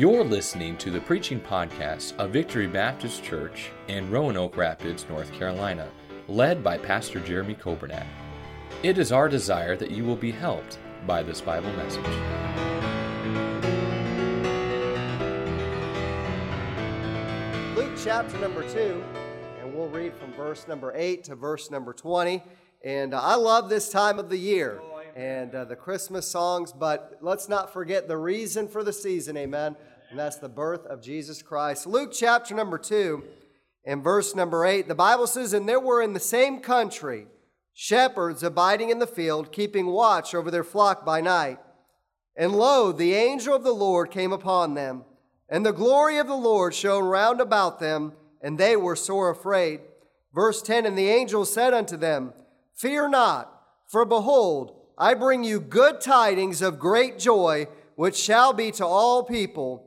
You're listening to the preaching podcast of Victory Baptist Church in Roanoke Rapids, North Carolina, led by Pastor Jeremy Coburnack. It is our desire that you will be helped by this Bible message. Luke chapter number 2, and we'll read from verse number 8 to verse number 20. And uh, I love this time of the year and uh, the Christmas songs, but let's not forget the reason for the season, amen. And that's the birth of Jesus Christ. Luke chapter number 2 and verse number 8, the Bible says, And there were in the same country shepherds abiding in the field, keeping watch over their flock by night. And lo, the angel of the Lord came upon them, and the glory of the Lord shone round about them, and they were sore afraid. Verse 10 And the angel said unto them, Fear not, for behold, I bring you good tidings of great joy, which shall be to all people.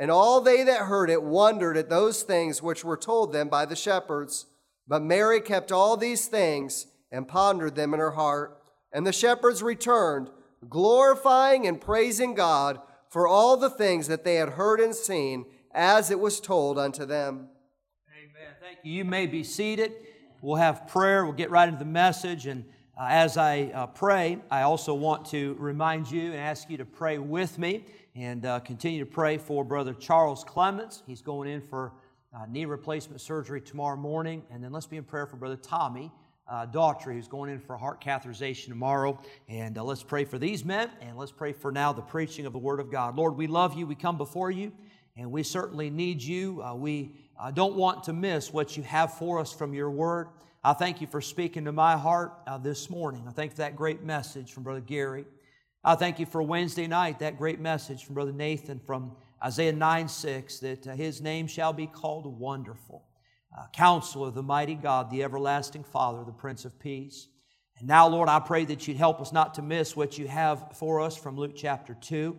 And all they that heard it wondered at those things which were told them by the shepherds. But Mary kept all these things and pondered them in her heart. And the shepherds returned, glorifying and praising God for all the things that they had heard and seen, as it was told unto them. Amen. Thank you. You may be seated. We'll have prayer. We'll get right into the message. And uh, as I uh, pray, I also want to remind you and ask you to pray with me and uh, continue to pray for Brother Charles Clements. He's going in for uh, knee replacement surgery tomorrow morning. And then let's be in prayer for Brother Tommy uh, Daughtry, who's going in for heart catheterization tomorrow. And uh, let's pray for these men, and let's pray for now the preaching of the Word of God. Lord, we love you. We come before you, and we certainly need you. Uh, we uh, don't want to miss what you have for us from your Word. I thank you for speaking to my heart uh, this morning. I thank for that great message from Brother Gary. I thank you for Wednesday night, that great message from Brother Nathan from Isaiah 9 6, that uh, his name shall be called Wonderful, uh, Counselor, of the mighty God, the everlasting Father, the Prince of Peace. And now, Lord, I pray that you'd help us not to miss what you have for us from Luke chapter 2.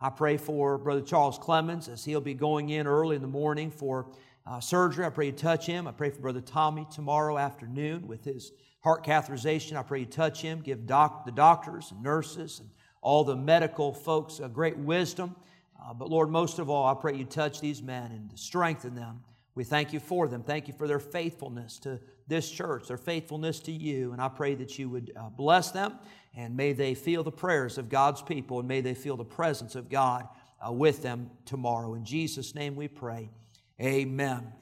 I pray for Brother Charles Clemens as he'll be going in early in the morning for uh, surgery. I pray you touch him. I pray for Brother Tommy tomorrow afternoon with his heart catheterization. I pray you touch him, give doc- the doctors and nurses and all the medical folks a great wisdom. Uh, but Lord, most of all, I pray you touch these men and strengthen them. We thank you for them. Thank you for their faithfulness to this church, their faithfulness to you. And I pray that you would uh, bless them and may they feel the prayers of God's people and may they feel the presence of God uh, with them tomorrow. In Jesus' name we pray. Amen.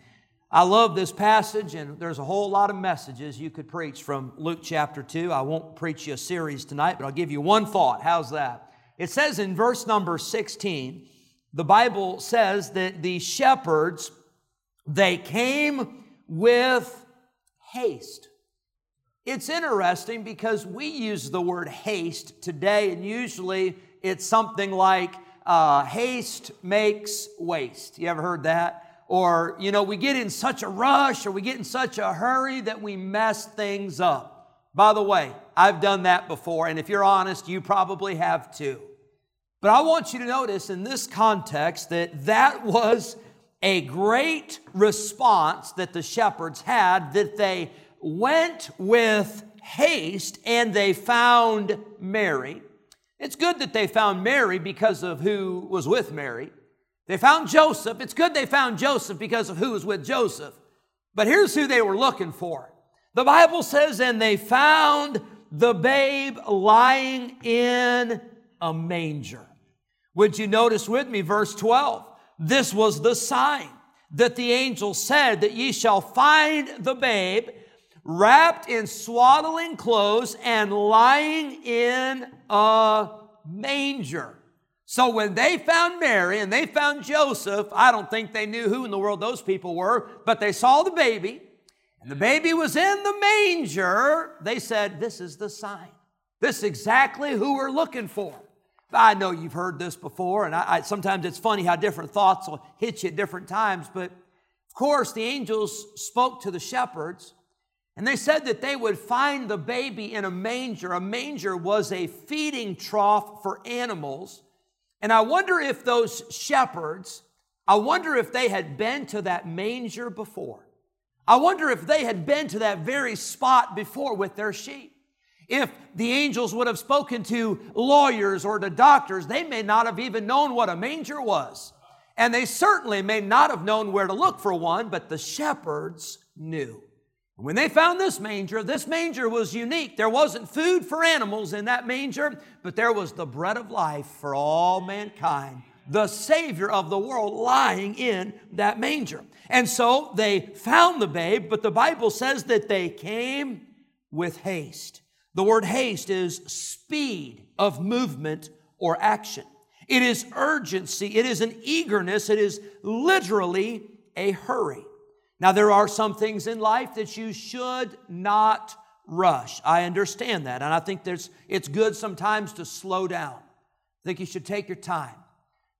I love this passage, and there's a whole lot of messages you could preach from Luke chapter 2. I won't preach you a series tonight, but I'll give you one thought. How's that? It says in verse number 16, the Bible says that the shepherds, they came with haste. It's interesting because we use the word haste today, and usually it's something like uh, haste makes waste. You ever heard that? Or, you know, we get in such a rush or we get in such a hurry that we mess things up. By the way, I've done that before, and if you're honest, you probably have too. But I want you to notice in this context that that was a great response that the shepherds had, that they went with haste and they found Mary. It's good that they found Mary because of who was with Mary. They found Joseph. It's good they found Joseph because of who was with Joseph. But here's who they were looking for. The Bible says, and they found the babe lying in a manger. Would you notice with me verse 12? This was the sign that the angel said that ye shall find the babe wrapped in swaddling clothes and lying in a manger. So when they found Mary and they found Joseph, I don't think they knew who in the world those people were, but they saw the baby and the baby was in the manger. They said, This is the sign. This is exactly who we're looking for. I know you've heard this before, and I, I, sometimes it's funny how different thoughts will hit you at different times. But of course, the angels spoke to the shepherds, and they said that they would find the baby in a manger. A manger was a feeding trough for animals. And I wonder if those shepherds, I wonder if they had been to that manger before. I wonder if they had been to that very spot before with their sheep. If the angels would have spoken to lawyers or to doctors, they may not have even known what a manger was. And they certainly may not have known where to look for one, but the shepherds knew. When they found this manger, this manger was unique. There wasn't food for animals in that manger, but there was the bread of life for all mankind, the Savior of the world lying in that manger. And so they found the babe, but the Bible says that they came with haste. The word haste is speed of movement or action. It is urgency. It is an eagerness. It is literally a hurry. Now, there are some things in life that you should not rush. I understand that. And I think there's, it's good sometimes to slow down. I think you should take your time.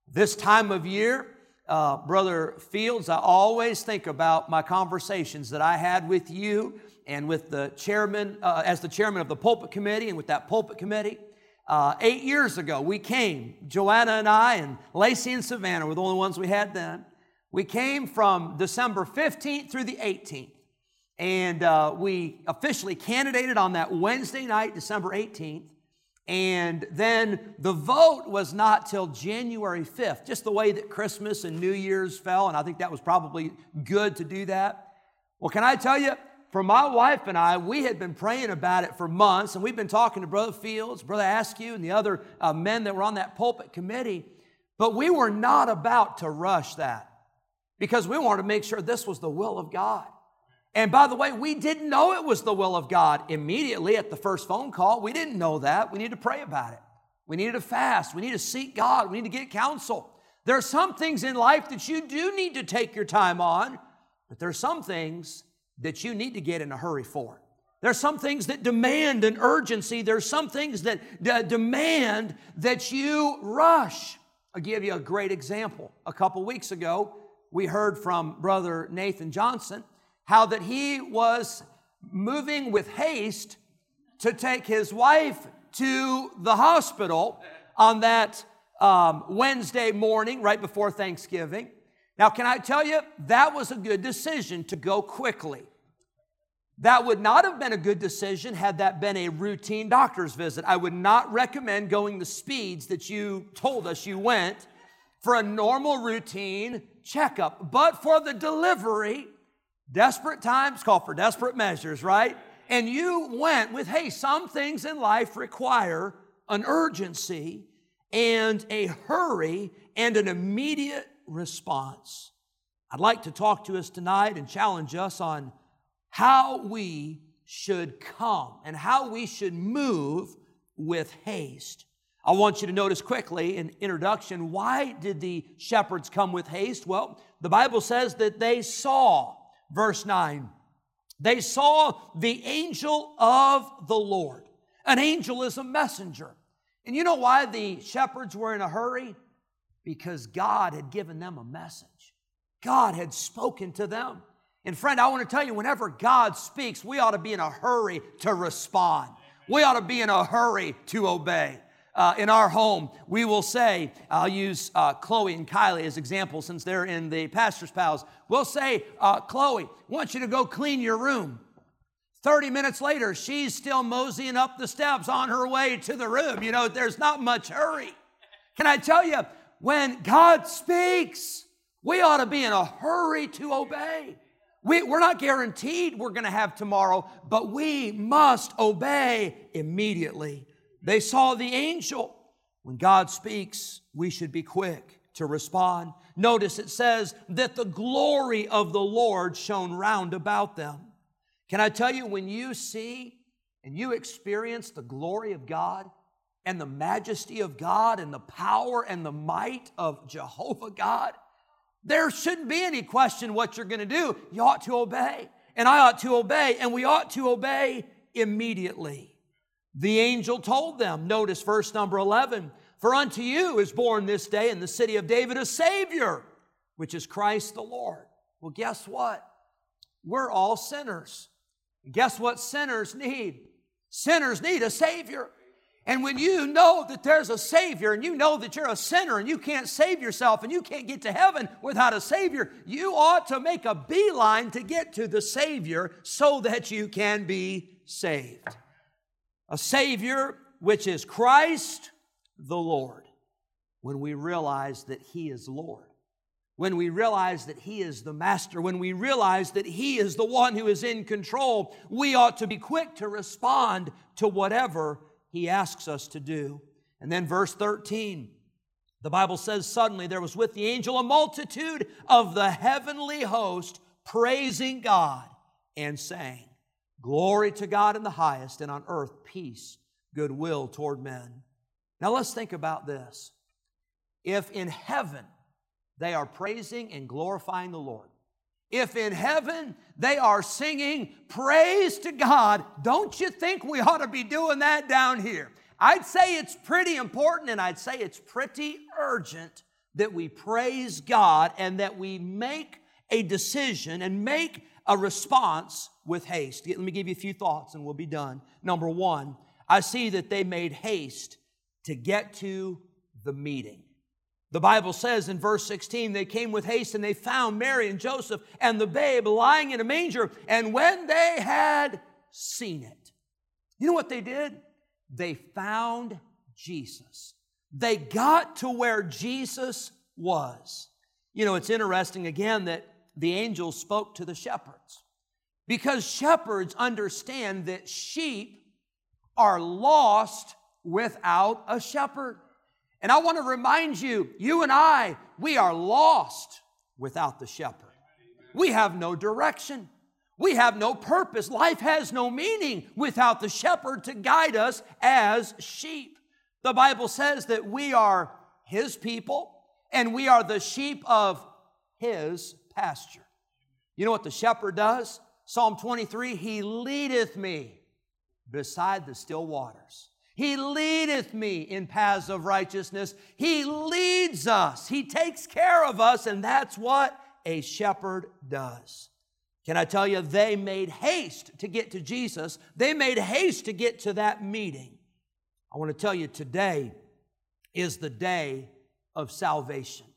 This time of year, uh, Brother Fields, I always think about my conversations that I had with you and with the chairman, uh, as the chairman of the pulpit committee, and with that pulpit committee. Uh, eight years ago, we came, Joanna and I, and Lacey and Savannah were the only ones we had then. We came from December 15th through the 18th. And uh, we officially candidated on that Wednesday night, December 18th. And then the vote was not till January 5th, just the way that Christmas and New Year's fell. And I think that was probably good to do that. Well, can I tell you, for my wife and I, we had been praying about it for months, and we've been talking to Brother Fields, Brother Askew, and the other uh, men that were on that pulpit committee. But we were not about to rush that because we wanted to make sure this was the will of God. And by the way, we didn't know it was the will of God immediately at the first phone call. We didn't know that. We needed to pray about it. We needed to fast. We need to seek God. We need to get counsel. There are some things in life that you do need to take your time on, but there are some things that you need to get in a hurry for. There are some things that demand an urgency. There are some things that d- demand that you rush. I'll give you a great example. A couple weeks ago, we heard from Brother Nathan Johnson how that he was moving with haste to take his wife to the hospital on that um, Wednesday morning right before Thanksgiving. Now, can I tell you, that was a good decision to go quickly. That would not have been a good decision had that been a routine doctor's visit. I would not recommend going the speeds that you told us you went for a normal routine checkup. But for the delivery, Desperate times call for desperate measures, right? And you went with, hey, some things in life require an urgency and a hurry and an immediate response. I'd like to talk to us tonight and challenge us on how we should come and how we should move with haste. I want you to notice quickly in introduction why did the shepherds come with haste? Well, the Bible says that they saw verse 9. They saw the angel of the Lord. An angel is a messenger. And you know why the shepherds were in a hurry? Because God had given them a message. God had spoken to them. And friend, I want to tell you, whenever God speaks, we ought to be in a hurry to respond. We ought to be in a hurry to obey uh, in our home, we will say, I'll use uh, Chloe and Kylie as examples since they're in the pastor's pals. We'll say, uh, Chloe, want you to go clean your room. 30 minutes later, she's still moseying up the steps on her way to the room. You know, there's not much hurry. Can I tell you, when God speaks, we ought to be in a hurry to obey. We, are not guaranteed we're going to have tomorrow, but we must obey immediately. They saw the angel. When God speaks, we should be quick to respond. Notice it says that the glory of the Lord shone round about them. Can I tell you, when you see and you experience the glory of God and the majesty of God and the power and the might of Jehovah God, there shouldn't be any question what you're going to do. You ought to obey, and I ought to obey, and we ought to obey immediately. The angel told them, notice verse number 11 For unto you is born this day in the city of David a Savior, which is Christ the Lord. Well, guess what? We're all sinners. guess what sinners need? Sinners need a Savior. And when you know that there's a Savior and you know that you're a sinner and you can't save yourself and you can't get to heaven without a Savior, you ought to make a beeline to get to the Savior so that you can be saved. A Savior which is Christ the Lord. When we realize that He is Lord, when we realize that He is the Master, when we realize that He is the one who is in control, we ought to be quick to respond to whatever he asks us to do. And then verse 13, the Bible says, Suddenly there was with the angel a multitude of the heavenly host praising God and saying, Glory to God in the highest, and on earth peace, goodwill toward men. Now let's think about this. If in heaven they are praising and glorifying the Lord, if in heaven they are singing praise to God, don't you think we ought to be doing that down here? I'd say it's pretty important and I'd say it's pretty urgent that we praise God and that we make a decision and make a response with haste. Let me give you a few thoughts and we'll be done. Number one, I see that they made haste to get to the meeting. The Bible says in verse 16, they came with haste and they found Mary and Joseph and the babe lying in a manger. And when they had seen it, you know what they did? They found Jesus. They got to where Jesus was. You know, it's interesting again that the angels spoke to the shepherds because shepherds understand that sheep are lost without a shepherd. And I want to remind you, you and I, we are lost without the shepherd. We have no direction. We have no purpose. Life has no meaning without the shepherd to guide us as sheep. The Bible says that we are his people and we are the sheep of his pasture. You know what the shepherd does? Psalm 23 He leadeth me beside the still waters. He leadeth me in paths of righteousness. He leads us. He takes care of us, and that's what a shepherd does. Can I tell you, they made haste to get to Jesus. They made haste to get to that meeting. I want to tell you, today is the day of salvation.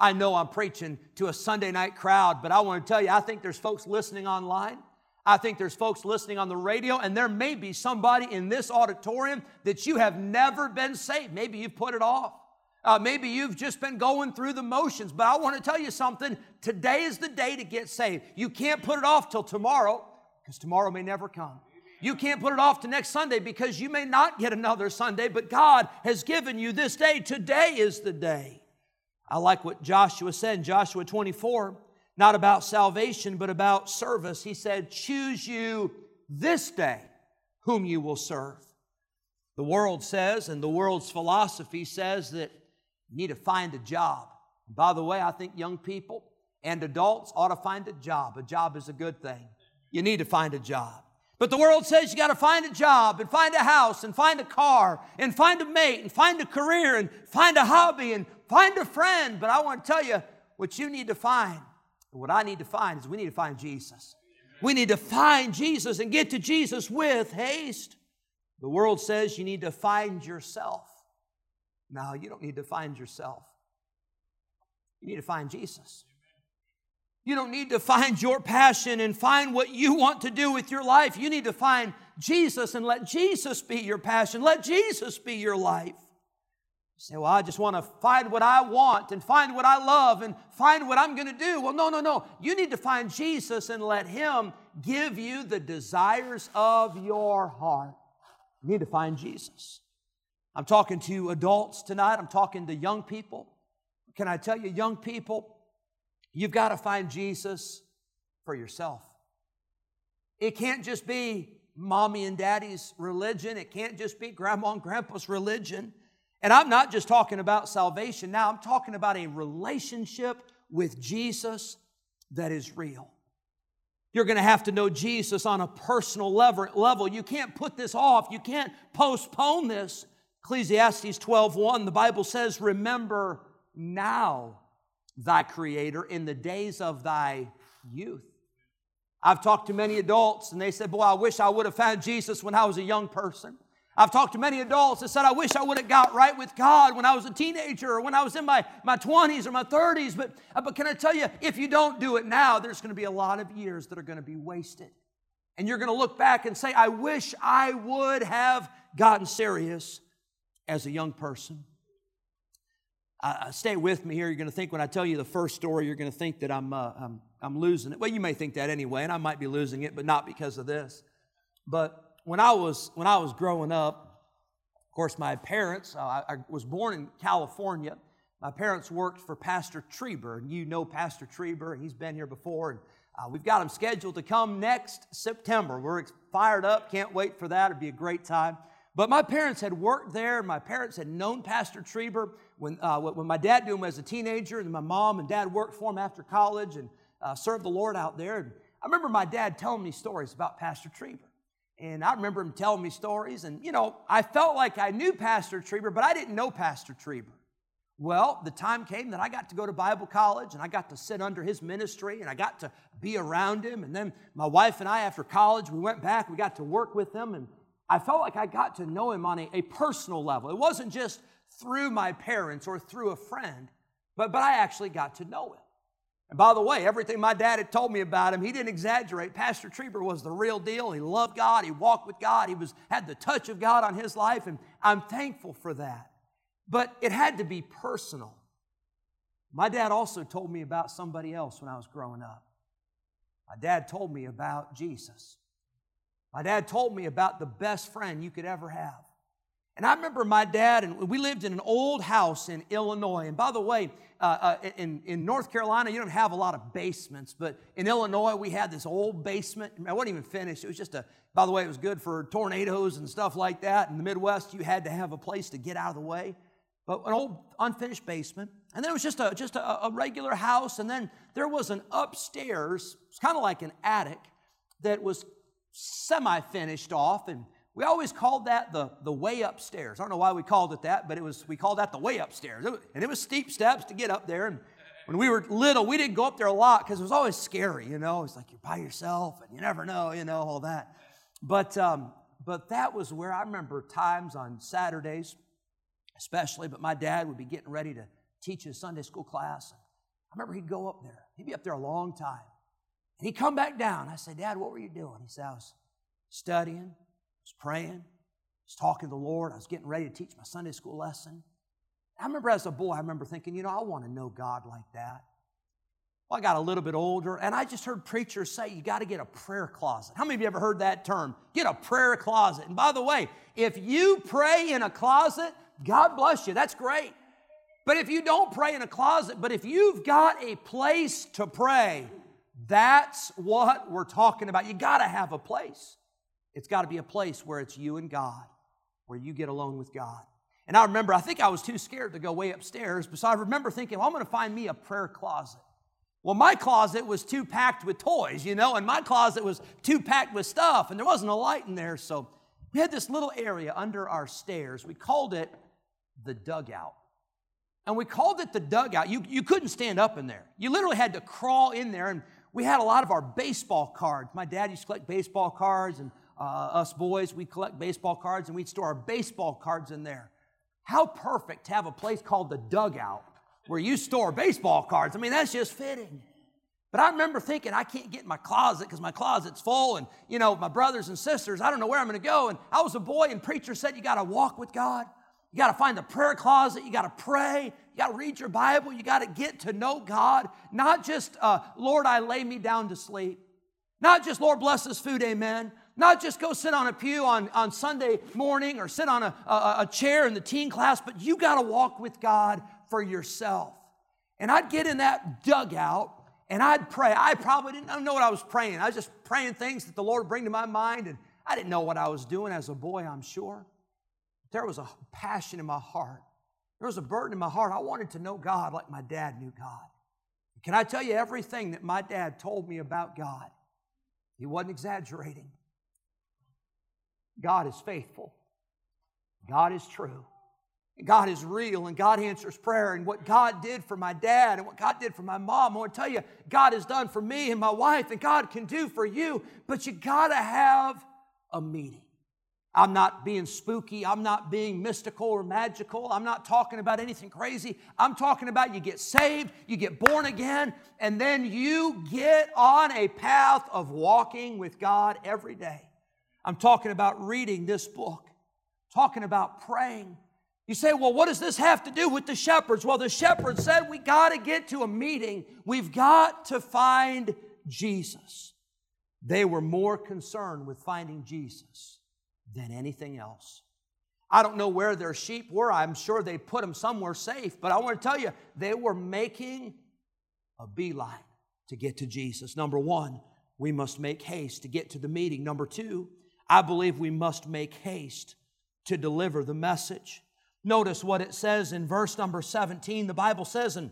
I know I'm preaching to a Sunday night crowd, but I want to tell you, I think there's folks listening online I think there's folks listening on the radio, and there may be somebody in this auditorium that you have never been saved. Maybe you've put it off. Uh, maybe you've just been going through the motions, but I want to tell you something. Today is the day to get saved. You can't put it off till tomorrow because tomorrow may never come. You can't put it off to next Sunday because you may not get another Sunday, but God has given you this day. Today is the day. I like what Joshua said in Joshua 24 not about salvation, but about service. He said, Choose you this day whom you will serve. The world says, and the world's philosophy says that you need to find a job. by the way, I think young people and adults ought to find a job. A job is a good thing. You need to find a job. But the world says you got to find a job and find a house and find a car and find a mate and find a career and find a hobby and find a friend. But I want to tell you what you need to find what I need to find is we need to find Jesus. We need to find Jesus and get to Jesus with haste. The world says you need to find yourself. No, you don't need to find yourself. You need to find Jesus. You don't need to find your passion and find what you want to do with your life. You need to find Jesus and let Jesus be your passion. Let Jesus be your life say, Well, I just want to find what I want and find what I love and find what I'm going to do. Well, no, no, no. You need to find Jesus and let Him give you the desires of your heart. You need to find Jesus. I'm talking to adults tonight, I'm talking to young people. Can I tell you, young people, you've got to find Jesus for yourself. It can't just be mommy and daddy's religion. It can't just be grandma and grandpa's religion. And I'm not just talking about salvation now, I'm talking about a relationship with Jesus that is real. You're going to have to know Jesus on a personal level. You can't put this off. You can't postpone this. Ecclesiastes 12:1 the Bible says remember now thy creator in the days of thy youth. I've talked to many adults and they said, "Boy, I wish I would have found Jesus when I was a young person." I've talked to many adults that said, I wish I would have got right with God when I was a teenager or when I was in my, my 20s or my 30s. But, uh, but can I tell you, if you don't do it now, there's going to be a lot of years that are going to be wasted. And you're going to look back and say, I wish I would have gotten serious as a young person. Uh, stay with me here. You're going to think when I tell you the first story, you're going to think that I'm, uh, I'm, I'm losing it. Well, you may think that anyway, and I might be losing it, but not because of this. But when I was when I was growing up, of course, my parents. Uh, I, I, was born in California. My parents worked for Pastor Trieber, and you know Pastor Trieber, and he's been here before. And uh, we've got him scheduled to come next September. We're fired up. Can't wait for that. It'd be a great time. But my parents had worked there. And my parents had known Pastor Trieber when, uh, when my dad knew him as a teenager, and my mom and dad worked for him after college and uh, served the Lord out there. And I remember my dad telling me stories about Pastor Trieber. And I remember him telling me stories. And, you know, I felt like I knew Pastor Trieber, but I didn't know Pastor Trieber. Well, the time came that I got to go to Bible college and I got to sit under his ministry and I got to be around him. And then my wife and I, after college, we went back, we got to work with him. And I felt like I got to know him on a, a personal level. It wasn't just through my parents or through a friend, but, but I actually got to know him. And by the way, everything my dad had told me about him, he didn't exaggerate. Pastor Trieber was the real deal. He loved God. He walked with God. He was, had the touch of God on his life, and I'm thankful for that. But it had to be personal. My dad also told me about somebody else when I was growing up. My dad told me about Jesus. My dad told me about the best friend you could ever have. And I remember my dad, and we lived in an old house in Illinois. And by the way, uh, uh, in, in North Carolina, you don't have a lot of basements, but in Illinois, we had this old basement. I wasn't even finished. It was just a, by the way, it was good for tornadoes and stuff like that. In the Midwest, you had to have a place to get out of the way. But an old unfinished basement. And then it was just a, just a, a regular house. And then there was an upstairs, it's kind of like an attic, that was semi finished off. And we always called that the, the way upstairs. I don't know why we called it that, but it was we called that the way upstairs. It was, and it was steep steps to get up there. And when we were little, we didn't go up there a lot because it was always scary, you know. It's like you're by yourself and you never know, you know, all that. But um, but that was where I remember times on Saturdays, especially, but my dad would be getting ready to teach his Sunday school class. I remember he'd go up there. He'd be up there a long time. And he'd come back down. I said, Dad, what were you doing? He said, I was studying, I was praying, I was talking to the Lord, I was getting ready to teach my Sunday school lesson. I remember as a boy, I remember thinking, you know, I want to know God like that. Well, I got a little bit older, and I just heard preachers say you got to get a prayer closet. How many of you ever heard that term? Get a prayer closet. And by the way, if you pray in a closet, God bless you. That's great. But if you don't pray in a closet, but if you've got a place to pray, that's what we're talking about. You got to have a place. It's got to be a place where it's you and God, where you get alone with God. And I remember, I think I was too scared to go way upstairs, but so I remember thinking, well, I'm going to find me a prayer closet. Well, my closet was too packed with toys, you know, and my closet was too packed with stuff, and there wasn't a light in there. So we had this little area under our stairs. We called it the dugout. And we called it the dugout. You, you couldn't stand up in there. You literally had to crawl in there, and we had a lot of our baseball cards. My dad used to collect baseball cards, and uh, us boys, we collect baseball cards and we'd store our baseball cards in there. How perfect to have a place called the dugout where you store baseball cards. I mean, that's just fitting. But I remember thinking, I can't get in my closet because my closet's full, and you know, my brothers and sisters, I don't know where I'm gonna go. And I was a boy, and preacher said, You gotta walk with God. You gotta find the prayer closet. You gotta pray. You gotta read your Bible. You gotta get to know God. Not just, uh, Lord, I lay me down to sleep. Not just, Lord, bless this food, amen. Not just go sit on a pew on, on Sunday morning or sit on a, a, a chair in the teen class, but you got to walk with God for yourself. And I'd get in that dugout and I'd pray. I probably didn't know what I was praying. I was just praying things that the Lord would bring to my mind, and I didn't know what I was doing as a boy, I'm sure. There was a passion in my heart. There was a burden in my heart. I wanted to know God like my dad knew God. Can I tell you everything that my dad told me about God? He wasn't exaggerating. God is faithful. God is true. God is real and God answers prayer. And what God did for my dad and what God did for my mom, I want to tell you, God has done for me and my wife, and God can do for you. But you got to have a meeting. I'm not being spooky. I'm not being mystical or magical. I'm not talking about anything crazy. I'm talking about you get saved, you get born again, and then you get on a path of walking with God every day. I'm talking about reading this book, talking about praying. You say, well, what does this have to do with the shepherds? Well, the shepherds said, we got to get to a meeting. We've got to find Jesus. They were more concerned with finding Jesus than anything else. I don't know where their sheep were. I'm sure they put them somewhere safe, but I want to tell you, they were making a beeline to get to Jesus. Number one, we must make haste to get to the meeting. Number two, I believe we must make haste to deliver the message. Notice what it says in verse number 17. The Bible says, and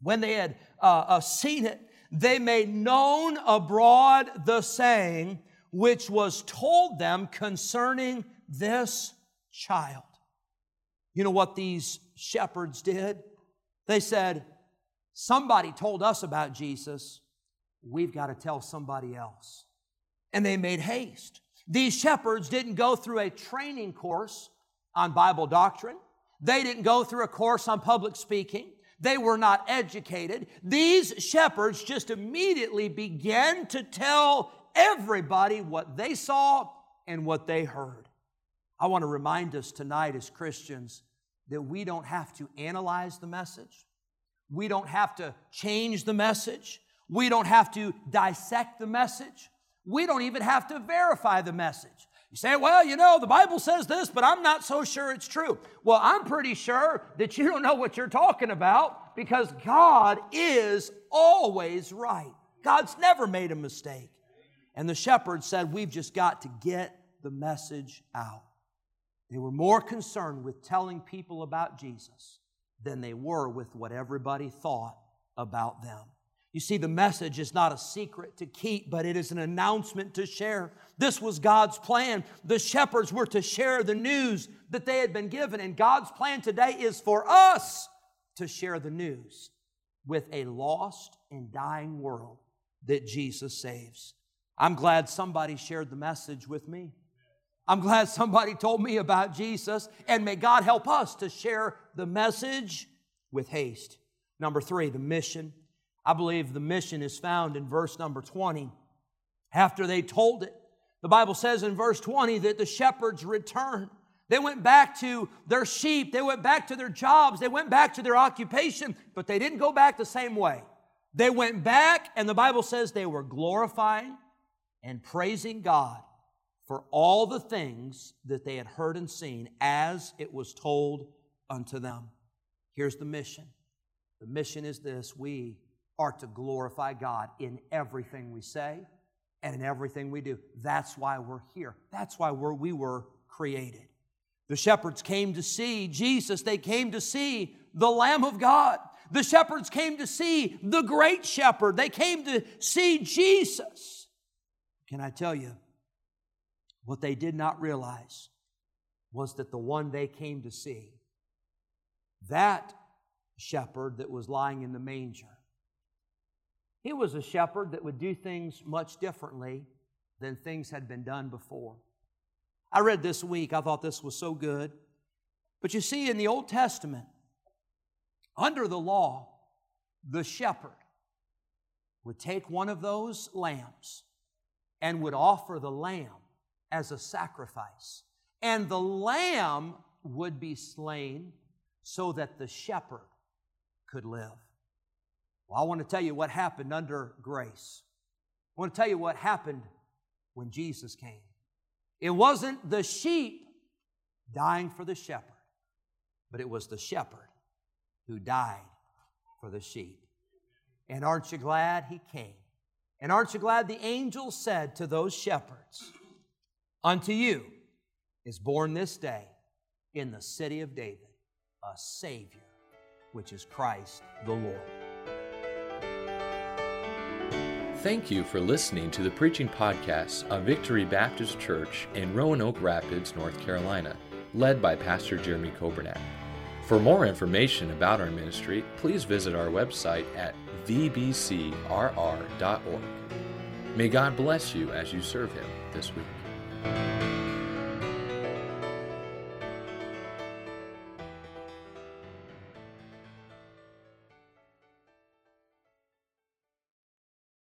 when they had uh, uh, seen it, they made known abroad the saying which was told them concerning this child. You know what these shepherds did? They said, Somebody told us about Jesus. We've got to tell somebody else. And they made haste. These shepherds didn't go through a training course on Bible doctrine, they didn't go through a course on public speaking. They were not educated. These shepherds just immediately began to tell everybody what they saw and what they heard. I want to remind us tonight as Christians that we don't have to analyze the message. We don't have to change the message. We don't have to dissect the message. We don't even have to verify the message. You say, well, you know, the Bible says this, but I'm not so sure it's true. Well, I'm pretty sure that you don't know what you're talking about because God is always right. God's never made a mistake. And the shepherds said, We've just got to get the message out. They were more concerned with telling people about Jesus than they were with what everybody thought about them. You see, the message is not a secret to keep, but it is an announcement to share. This was God's plan. The shepherds were to share the news that they had been given, and God's plan today is for us to share the news with a lost and dying world that Jesus saves. I'm glad somebody shared the message with me. I'm glad somebody told me about Jesus, and may God help us to share the message with haste. Number three, the mission. I believe the mission is found in verse number 20. After they told it, the Bible says in verse 20 that the shepherds returned. They went back to their sheep, they went back to their jobs, they went back to their occupation, but they didn't go back the same way. They went back, and the Bible says they were glorifying and praising God for all the things that they had heard and seen as it was told unto them. Here's the mission the mission is this we are to glorify God in everything we say and in everything we do. That's why we're here. That's why we're, we were created. The shepherds came to see Jesus, they came to see the Lamb of God. The shepherds came to see the great shepherd. They came to see Jesus. Can I tell you, what they did not realize was that the one they came to see, that shepherd that was lying in the manger, he was a shepherd that would do things much differently than things had been done before. I read this week, I thought this was so good. But you see, in the Old Testament, under the law, the shepherd would take one of those lambs and would offer the lamb as a sacrifice. And the lamb would be slain so that the shepherd could live. Well, I want to tell you what happened under grace. I want to tell you what happened when Jesus came. It wasn't the sheep dying for the shepherd, but it was the shepherd who died for the sheep. And aren't you glad he came? And aren't you glad the angel said to those shepherds, Unto you is born this day in the city of David a Savior, which is Christ the Lord. Thank you for listening to the preaching podcast of Victory Baptist Church in Roanoke Rapids, North Carolina, led by Pastor Jeremy Coburnack. For more information about our ministry, please visit our website at vbcrr.org. May God bless you as you serve Him this week.